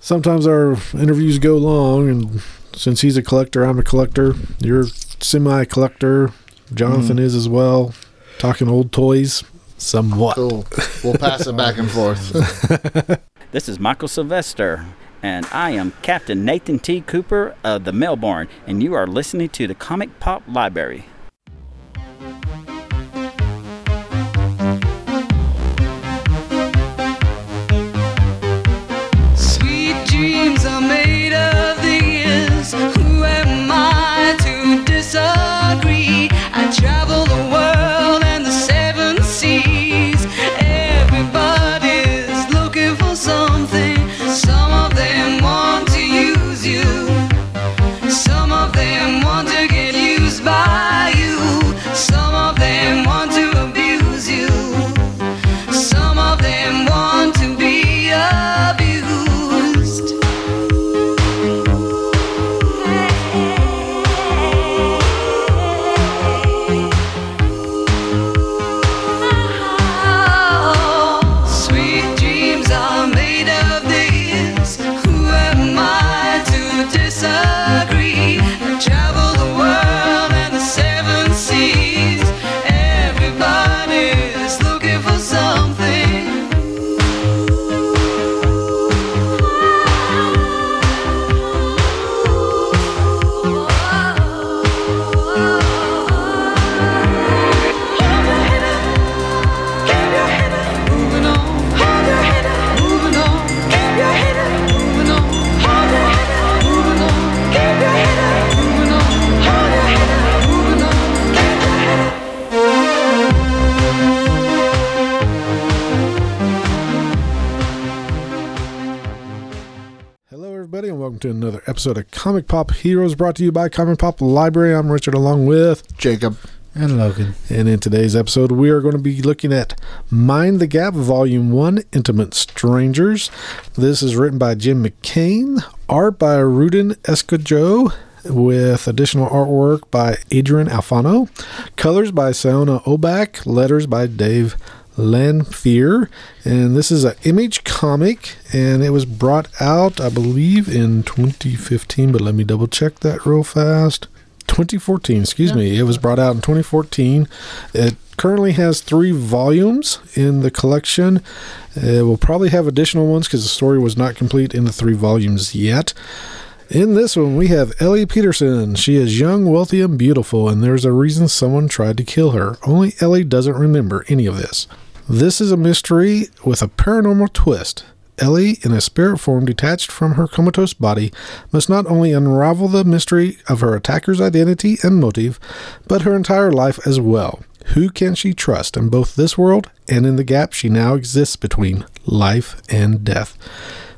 sometimes our interviews go long, and since he's a collector, I'm a collector. You're semi collector. Jonathan mm-hmm. is as well. Talking old toys, somewhat. Cool. We'll pass it back and forth. This is Michael Sylvester, and I am Captain Nathan T. Cooper of the Melbourne, and you are listening to the Comic Pop Library. Episode of Comic Pop Heroes brought to you by Comic Pop Library. I'm Richard, along with. Jacob. And Logan. And in today's episode, we are going to be looking at Mind the Gap, Volume 1 Intimate Strangers. This is written by Jim McCann, art by Rodin Esquejo, with additional artwork by Adrian Alphona, colors by Sonia Oback, letters by Dave Lanphear. And this is an image comic, and it was brought out, I believe, in 2015, but let me double check that real fast. 2014, excuse me. It was brought out in 2014. It currently has three volumes in the collection. It will probably have additional ones because the story was not complete in the three volumes yet. In this one, we have Ellie Peterssen. She is young, wealthy, and beautiful, and there's a reason someone tried to kill her. Only Ellie doesn't remember any of this. This is a mystery with a paranormal twist. Ellie, in a spirit form detached from her comatose body, must not only unravel the mystery of her attacker's identity and motive, but her entire life as well. Who can she trust in both this world and in the gap she now exists between life and death?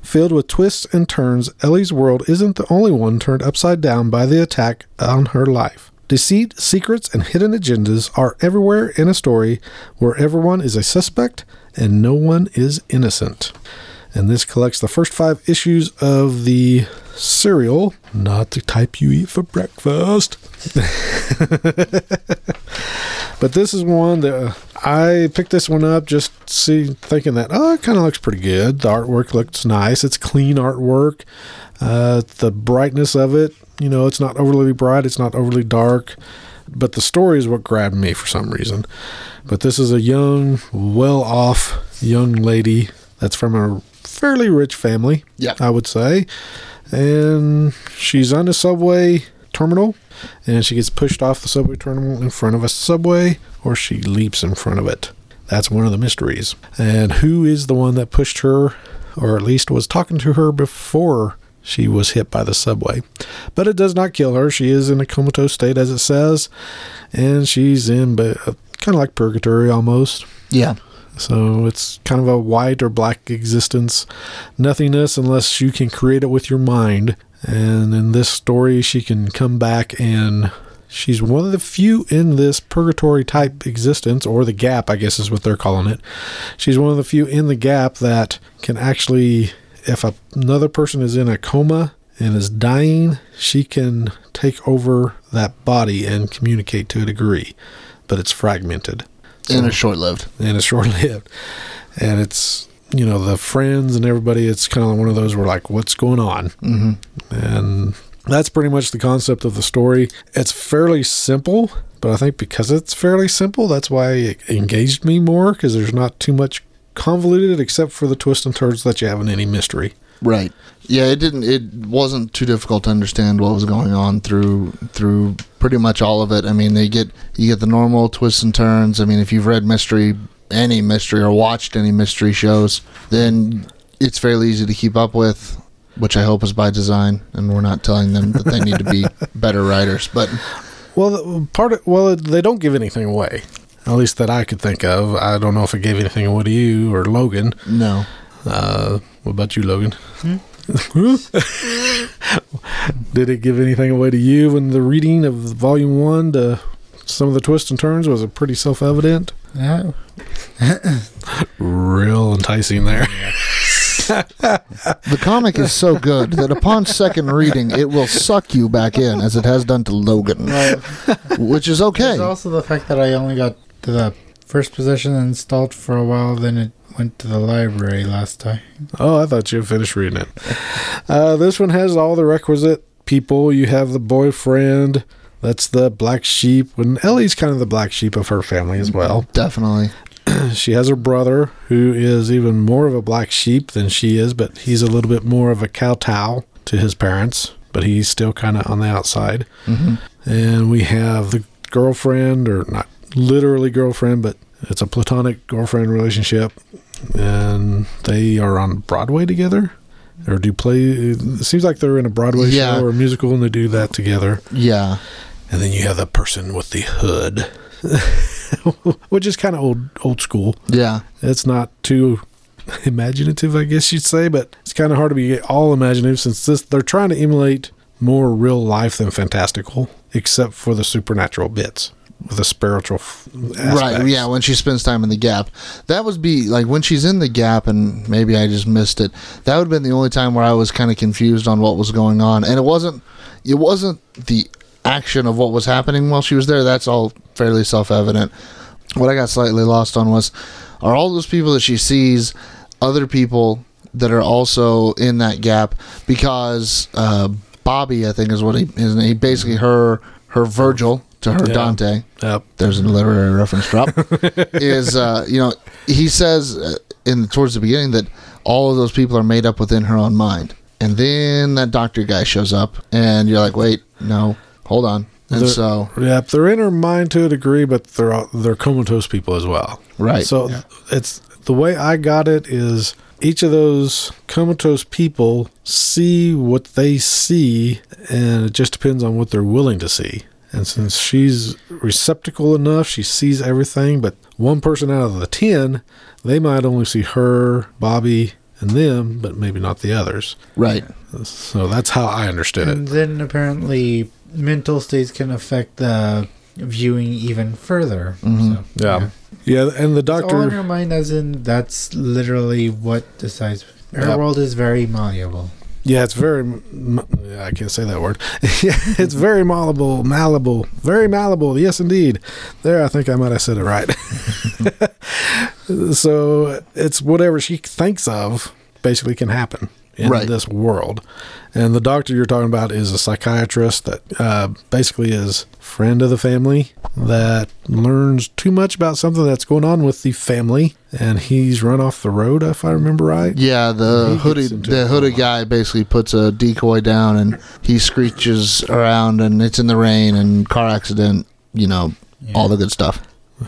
Filled with twists and turns, Ellie's world isn't the only one turned upside down by the attack on her life. Deceit, secrets, and hidden agendas are everywhere in a story where everyone is a suspect and no one is innocent. And this collects the first five issues of the serial, not the type you eat for breakfast. but this is one that uh, I picked this one up just see thinking that oh it kind of looks pretty good. The artwork looks nice. It's clean artwork. Uh, the brightness of it, you know, it's not overly bright. It's not overly dark. But the story is what grabbed me for some reason. But this is a young, well-off young lady that's from a fairly rich family. Yeah. I would say. And she's on a subway terminal and she gets pushed off the subway terminal in front of a subway or she leaps in front of it. That's one of the mysteries. And who is the one that pushed her or at least was talking to her before she was hit by the subway? But it does not kill her. She is in a comatose state as it says and she's in but kind of like purgatory almost. Yeah. So it's kind of a white or black existence, nothingness unless you can create it with your mind. And in this story, she can come back and she's one of the few in this purgatory type existence, or the gap, I guess is what they're calling it. She's one of the few in the gap that can actually, if a, another person is in a coma and is dying, she can take over that body and communicate to a degree, but it's fragmented And it's short lived. and it's short lived. And it's you know the friends and everybody. It's kind of one of those where like, what's going on? hmm and that's pretty much the concept of the story. It's fairly simple, but I think because it's fairly simple, that's why it engaged me more because there's not too much convoluted except for the twists and turns that you have in any mystery. Right. Yeah, it didn't. It wasn't too difficult to understand what was going on through through pretty much all of it. I mean, they get you get the normal twists and turns. I mean, if you've read mystery, any mystery or watched any mystery shows, then it's fairly easy to keep up with. Which I hope is by design, and we're not telling them that they need to be better writers. But Well, part of, well, they don't give anything away. At least that I could think of. I don't know if it gave anything away to you or Logan. no, Uh, what about you, Logan? Did it give anything away to you in the reading of Volume One? To some of the twists and turns was it pretty self-evident? Yeah. Real enticing there. The comic is so good that upon second reading, it will suck you back in, as it has done to Logan, Well, which is okay. There's also the fact that I only got to the first position installed for a while, then it went to the library last time. Oh, I thought you had finished reading it. Uh, this one has all the requisite people. You have the boyfriend. That's the black sheep. And Ellie's kind of the black sheep of her family as well. Definitely. She has her brother, who is even more of a black sheep than she is, but he's a little bit more of a kowtow to his parents, but he's still kind of on the outside. hmm And we have the girlfriend, or not literally girlfriend, but it's a platonic girlfriend relationship. And they are on Broadway together. Or do play. It seems like they're in a Broadway Yeah. show or a musical and they do that together. Yeah. And then you have the person with the hood, which is kind of old old school. Yeah. It's not too imaginative, I guess you'd say, but it's kind of hard to be all imaginative since this they're trying to emulate more real life than fantastical, except for the supernatural bits with the spiritual f- Right. Yeah. When she spends time in the gap, that would be like when she's in the gap, and maybe I just missed it. That would have been the only time where I was kind of confused on what was going on, and it wasn't. It wasn't the action of what was happening while she was there. That's all fairly self-evident. What I got slightly lost on was, are all those people that she sees other people that are also in that gap? Because uh, Bobby, I think, is what he is. He basically her her Virgil to her Yeah. Dante Yep. there's a literary reference drop is uh, you know he says uh, in towards the beginning that all of those people are made up within her own mind and then that doctor guy shows up and you're like wait no hold on and The- so yeah, They're in her mind to a degree, but they're all- they're comatose people as well. right So it's the way I got it is each of those comatose people see what they see, and it just depends on what they're willing to see. And since she's receptacle enough, she sees everything, but one person out of the 10, they might only see her, Bobby, and them, but maybe not the others. right So that's how I understood And it. And then apparently mental states can affect the viewing even further. Mhm. So, Yeah. Yeah, and the It's all in doctor. her mind, as in that's literally what decides. Her Yep. world is very malleable. Yeah, it's very. yeah, I can't say that word. yeah, it's very malleable, malleable, very malleable. Yes, indeed. There, I think I might have said it right. so it's whatever she thinks of basically can happen in Right. this world. And the doctor you're talking about is a psychiatrist that uh, basically is friend of the family that learns too much about something that's going on with the family, and he's run off the road, if I remember right. yeah the gets hooded the a hooded guy basically puts a decoy down and he screeches around and it's in the rain and car accident you know Yeah. all the good stuff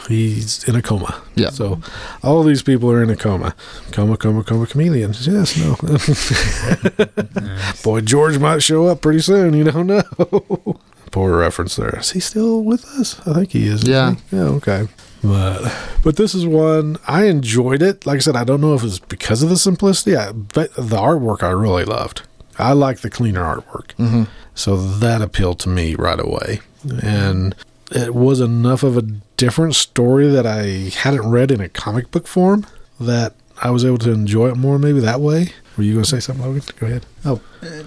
He's in a coma. Yeah. So all these people are in a coma. Coma, coma, coma, chameleon. Yes, no. Nice. Boy, George might show up pretty soon. You don't know. Poor reference there. Is he still with us? I think he is. Yeah. he? Yeah. Okay. But but this is one I enjoyed it. Like I said, I don't know if it's because of the simplicity. I but the artwork I really loved. I like the cleaner artwork. hmm So that appealed to me right away. And it was enough of a different story that I hadn't read in a comic book form that I was able to enjoy it more maybe that way. Were you going to say something, Logan? Go ahead. Uh,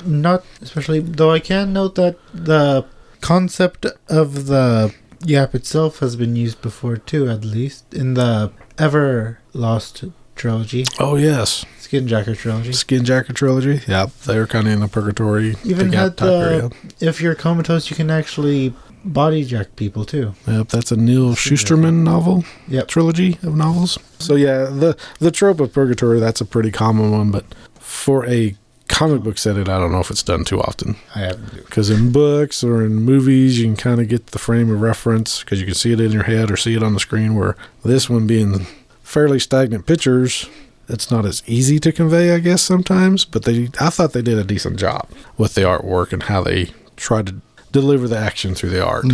Not especially, though I can note that the concept of the Yap itself has been used before too, at least in the Ever Lost trilogy, Oh yes, Skinjacker trilogy. Skinjacker trilogy. Yep, they're kind of in the purgatory. Even had type area. if you're comatose, you can actually body jack people too. Yep, that's a Neal Shusterman novel Yep. trilogy of novels. So yeah, the the trope of purgatory that's a pretty common one, but for a comic book setting, I don't know if it's done too often. I haven't. Because in books or in movies, you can kind of get the frame of reference because you can see it in your head or see it on the screen. Where this one being fairly stagnant pictures, it's not as easy to convey, I guess sometimes. But they, I thought they did a decent job with the artwork and how they tried to deliver the action through the art.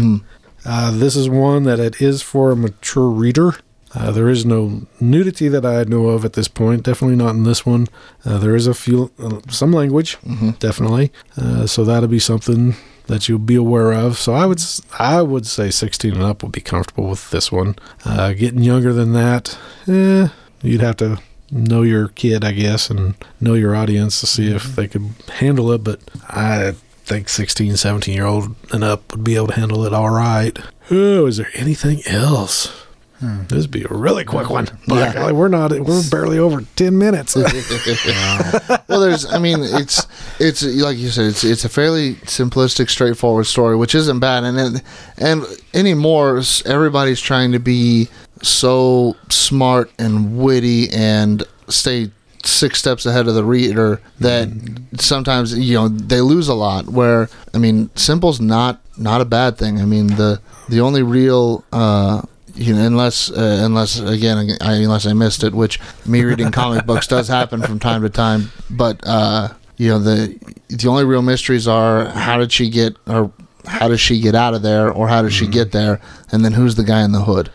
Uh, this is one that it is for a mature reader. Uh, there is no nudity that I know of at this point. Definitely not in this one. Uh, there is a few, uh, some language, definitely. Uh, so that'll be something that you'll be aware of. So I would, I would say 16 and up would be comfortable with this one. Uh, getting younger than that, eh, you'd have to know your kid, I guess, and know your audience to see if they could handle it. But I think 16, 17 year old and up would be able to handle it all right. Oh, is there anything else? Hmm. This would be a really quick one. But Yeah. we're not. We're barely over ten minutes. well, there's. I mean, it's it's like you said. It's it's a fairly simplistic, straightforward story, which isn't bad. And and, and anymore, everybody's trying to be so smart and witty and stay six steps ahead of the reader that sometimes you know they lose a lot. Where I mean, simple's not not a bad thing. I mean the the only real. uh you know, unless, uh, unless again, I, unless I missed it, which me reading comic books does happen from time to time. But uh, you know, the the only real mysteries are how did she get, or how does she get out of there, or how does she get there, and then who's the guy in the hood?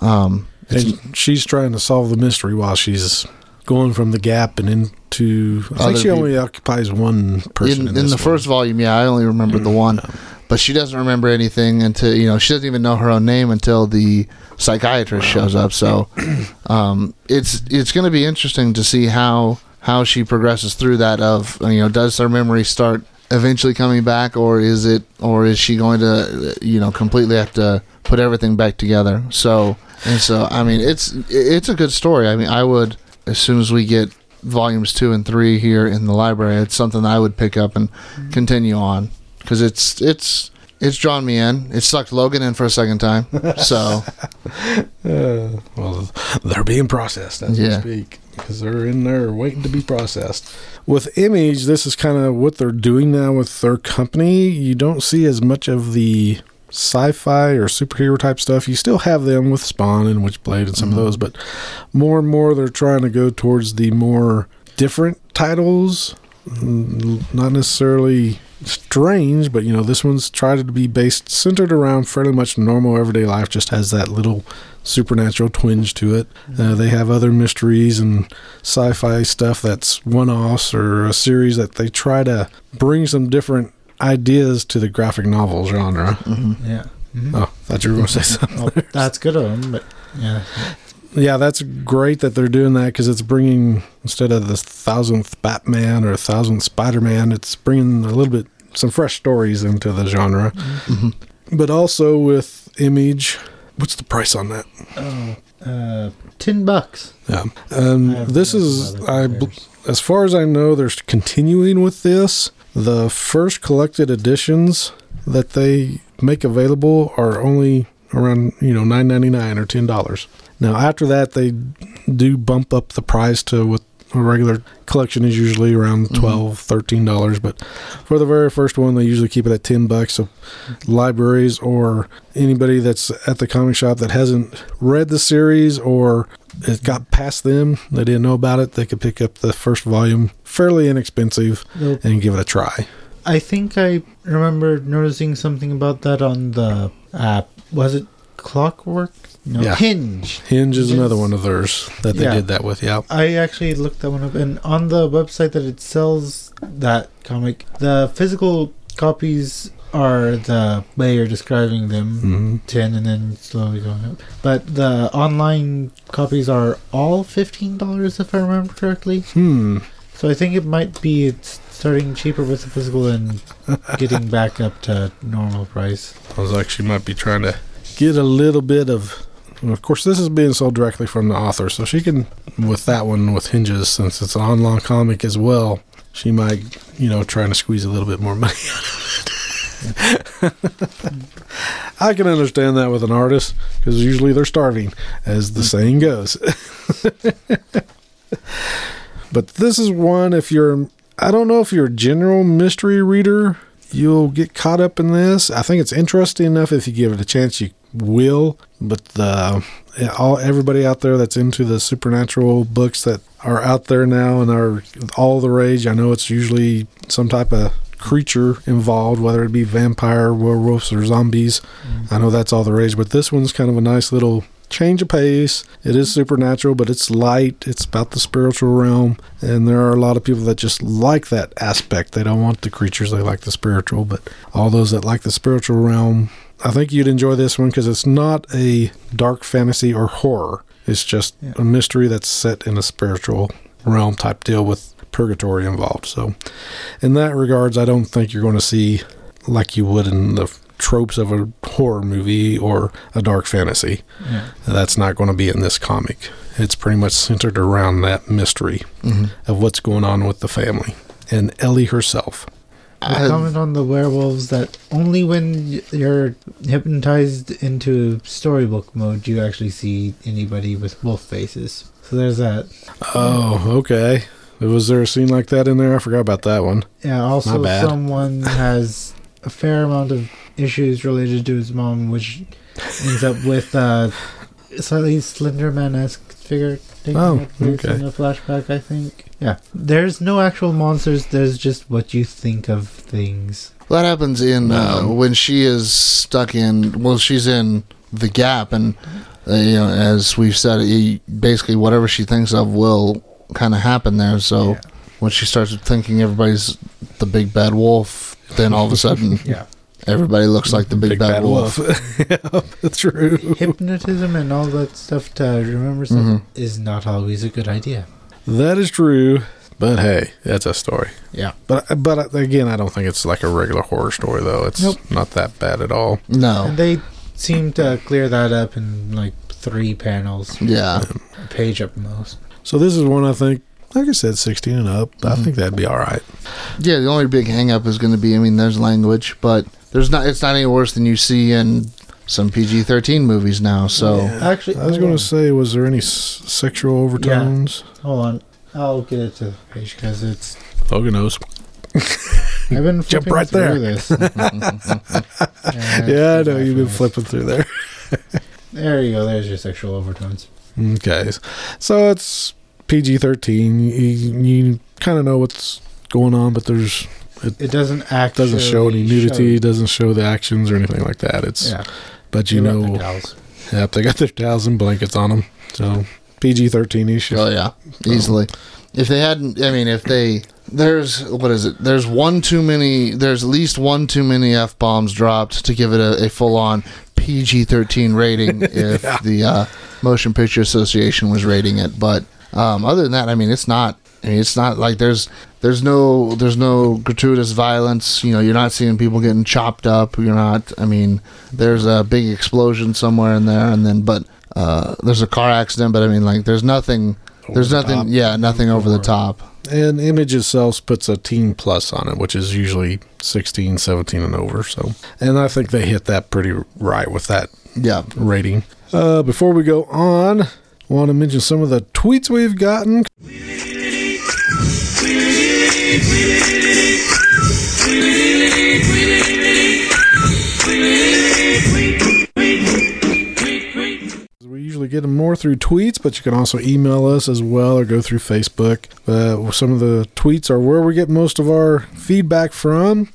Um, it's- and she's trying to solve the mystery while she's going from the gap and into. I think Other she only occupies one person in, in, in this the first volume, yeah, I only remember the one, but she doesn't remember anything until you know she doesn't even know her own name until the psychiatrist shows up. So um, it's it's going to be interesting to see how how she progresses through that. Of you know, does her memory start eventually coming back, or is it, or is she going to you know completely have to put everything back together? So and so, I mean, it's it's a good story. I mean, I would as soon as we get volumes two and three here in the library, it's something I would pick up and continue on because it's it's it's drawn me in. It sucked Logan in for a second time. So Uh, well, they're being processed as Yeah. we speak because they're in there waiting to be processed. With Image, this is kind of what they're doing now with their company. You don't see as much of the sci-fi or superhero type stuff. You still have them with Spawn and Witchblade and some of those, but more and more they're trying to go towards the more different titles. Mm, Not necessarily strange, but you know, this one's tried to be based centered around fairly much normal everyday life, just has that little supernatural twinge to it. Uh, they have other mysteries and sci fi stuff that's one offs or a series that they try to bring some different ideas to the graphic novel genre. Yeah. Oh, thought you were going to say something. Well, that's good of them, but yeah. Yeah, that's great that they're doing that because it's bringing instead of the thousandth Batman or a thousandth Spider Man, it's bringing a little bit some fresh stories into the genre. But also with Image, what's the price on that? Oh, uh, ten bucks. Yeah, um, this is I, compares. as far as I know, they're continuing with this. The first collected editions that they make available are only around you know nine ninety nine or ten dollars. Now after that, they do bump up the price to what a regular collection is usually around mm-hmm. 12 13 dollars but for the very first one they usually keep it at 10 bucks. So libraries or anybody that's at the comic shop that hasn't read the series or it got past them they didn't know about it they could pick up the first volume fairly inexpensive and give it a try. I think I remember noticing something about that on the app. Was it Clockwork? No, Yeah. Hinge. hinge is Yes. another one of theirs that they Yeah. did that with yeah I actually looked that one up, and on the website that it sells that comic, the physical copies are the way you're describing them. hmm 10 and then slowly going up. But the online copies are all $15 if I remember correctly. hmm So I think it might be it's starting cheaper with the physical and getting back up to normal price. I was actually might be trying to get a little bit of. of course, this is being sold directly from the author, so she can with that one with hinges since it's an online comic as well. She might, you know, trying to squeeze a little bit more money out of it. I can understand that with an artist because usually they're starving, as the mm-hmm. saying goes. but this is one if you're I don't know if you're a general mystery reader, you'll get caught up in this. I think it's interesting enough if you give it a chance you will, but the all everybody out there that's into the supernatural books that are out there now and are all the rage. I know it's usually some type of creature involved, whether it be vampire, werewolves, or zombies. Mm. I know that's all the rage, but this one's kind of a nice little change of pace. It is supernatural, but it's light. It's about the spiritual realm, and there are a lot of people that just like that aspect. They don't want the creatures; they like the spiritual. But all those that like the spiritual realm, I think you'd enjoy this one because it's not a dark fantasy or horror. It's just Yeah. a mystery that's set in a spiritual realm type deal with purgatory involved. So, in that regards, I don't think you're going to see like you would in the tropes of a horror movie or a dark fantasy. Yeah. That's not going to be in this comic. It's pretty much centered around that mystery Mhm. of what's going on with the family and Ellie herself. I I- comment on the werewolves that only when you're hypnotized into storybook mode do you actually see anybody with wolf faces. So there's that. Oh, okay. Was there a scene like that in there? I forgot about that one. Yeah, also someone has a fair amount of issues related to his mom, which ends up with a slightly Slenderman esque figure. Thing Oh, that appears okay. In a flashback, I think. Yeah, there's no actual monsters. There's just what you think of things. That happens in uh, when she is stuck in. Well, she's in the gap, and uh, you know, as we've said, he, basically whatever she thinks of will kind of happen there. So Yeah. when she starts thinking everybody's the big bad wolf, then all of a sudden Yeah, everybody looks like the big, bad, wolf. yeah, that's true. hypnotism and all that stuff to remember stuff Mhm. is not always a good idea. That is true. But hey, that's a story. Yeah. But but again, I don't think it's like a regular horror story though. It's Nope. not that bad at all. No, And they seem to clear that up in like three panels, yeah, a page at most. So this is one I think, like I said, 16 and up. I Mhm. think that'd be all right. yeah. The only big hang up is going to be, I mean, there's language, but there's not. It's not any worse than you see in some PG-13 movies now. So oh, Yeah. Actually, I was going to say, was there any s- sexual overtones? Hold on. I'll get it to the page because it's. Logan knows. I've been Jump right through there. This. Yeah, I know you've been flipping through there. There you go. There's your sexual overtones. Okay, so it's PG thirteen. You, you kind of know what's going on, but there's It doesn't act. doesn't show any nudity. Doesn't show the actions or anything like that. It's Yeah. but you They know, their yep, they got their towels and blankets on them. So PG thirteen ish. Oh yeah, easily. If they hadn't, I mean, if they there's what is it? There's one too many. There's at least one too many f bombs dropped to give it a, a full on PG-13 rating if the uh, Motion Picture Association was rating it. But um, other than that, I mean, it's not. I mean, it's not like there's there's no there's no gratuitous violence. You know, you're not seeing people getting chopped up. You're not. I mean, there's a big explosion somewhere in there, and then but uh, there's a car accident. But I mean, like, there's nothing. There's the nothing. top. Yeah, nothing over the top. And Image itself puts a teen plus on it, which is usually 16, 17 and over. So, and I think they hit that pretty right with that Yeah. rating. Uh, before we go on, want to mention some of the tweets we've gotten. We usually get them more through tweets, but you can also email us as well or go through Facebook. Uh, some of the tweets are where we get most of our feedback from.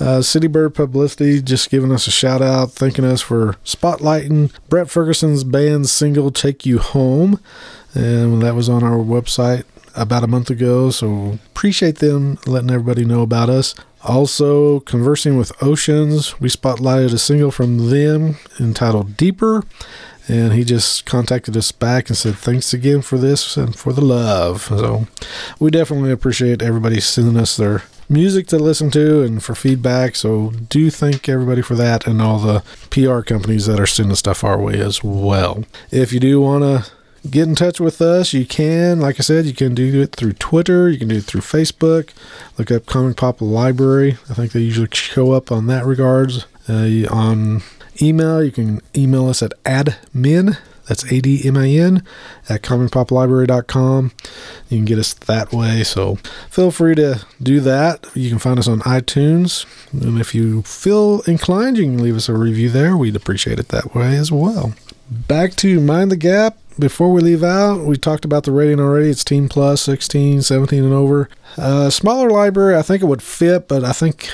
Uh, Citybird Publicity just giving us a shout out, thanking us for spotlighting Brett Ferguson's band single Take You Home. And that was on our website about a month ago. So appreciate them letting everybody know about us. Also, Conversing with Oceans, we spotlighted a single from them entitled Deeper. And he just contacted us back and said, Thanks again for this and for the love. So we definitely appreciate everybody sending us their music to listen to and for feedback. So do thank everybody for that and all the PR companies that are sending stuff our way as well. If you do want to get in touch with us, you can. Like I said, you can do it through Twitter. You can do it through Facebook. Look up Comic Pop Library. I think they usually show up on that regards. Uh, on email, you can email us at admin. That's A D M I N at comicpoplibrary.com. You can get us that way. So feel free to do that. You can find us on iTunes. And if you feel inclined, you can leave us a review there. We'd appreciate it that way as well. Back to Mind the Gap. Before we leave out, we talked about the rating already. It's Teen Plus, 16, 17 and over. Uh, smaller library, I think it would fit, but I think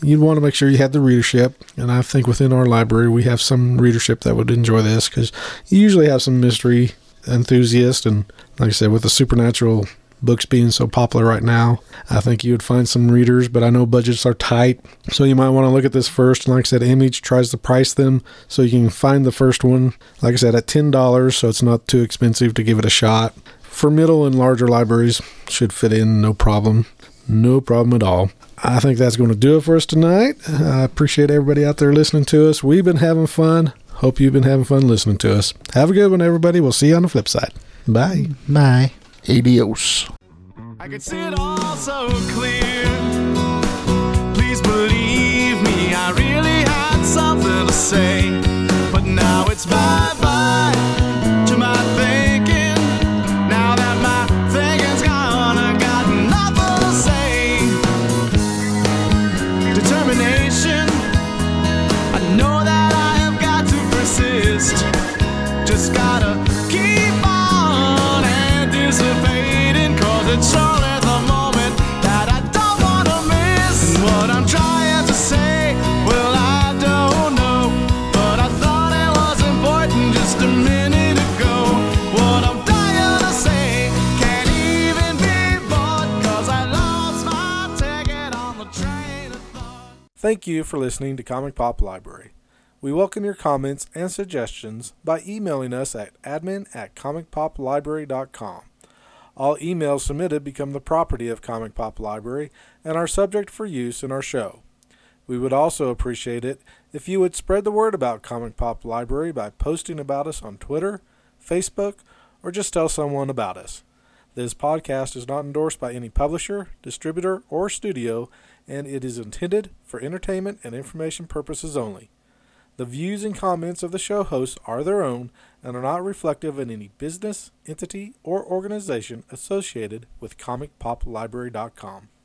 you'd want to make sure you had the readership. And I think within our library, we have some readership that would enjoy this because you usually have some mystery enthusiasts. And like I said, with the supernatural books being so popular right now, I think you would find some readers, but I know budgets are tight. So you might want to look at this first. And like I said, Image tries to price them so you can find the first one, like I said, at $10, so it's not too expensive to give it a shot. For middle and larger libraries, should fit in no problem. No problem at all. I think that's going to do it for us tonight. I appreciate everybody out there listening to us. We've been having fun. Hope you've been having fun listening to us. Have a good one, everybody. We'll see you on the flip side. Bye. Bye. Adios. I could see it all so clear. Please believe me, I really had something to say. But now it's Thank you for listening to Comic Pop Library. We welcome your comments and suggestions by emailing us at admin at comicpoplibrary.com. All emails submitted become the property of Comic Pop Library and are subject for use in our show. We would also appreciate it if you would spread the word about Comic Pop Library by posting about us on Twitter, Facebook, or just tell someone about us. This podcast is not endorsed by any publisher, distributor, or studio, and it is intended for entertainment and information purposes only. The views and comments of the show hosts are their own and are not reflective in any business, entity, or organization associated with ComicPopLibrary.com.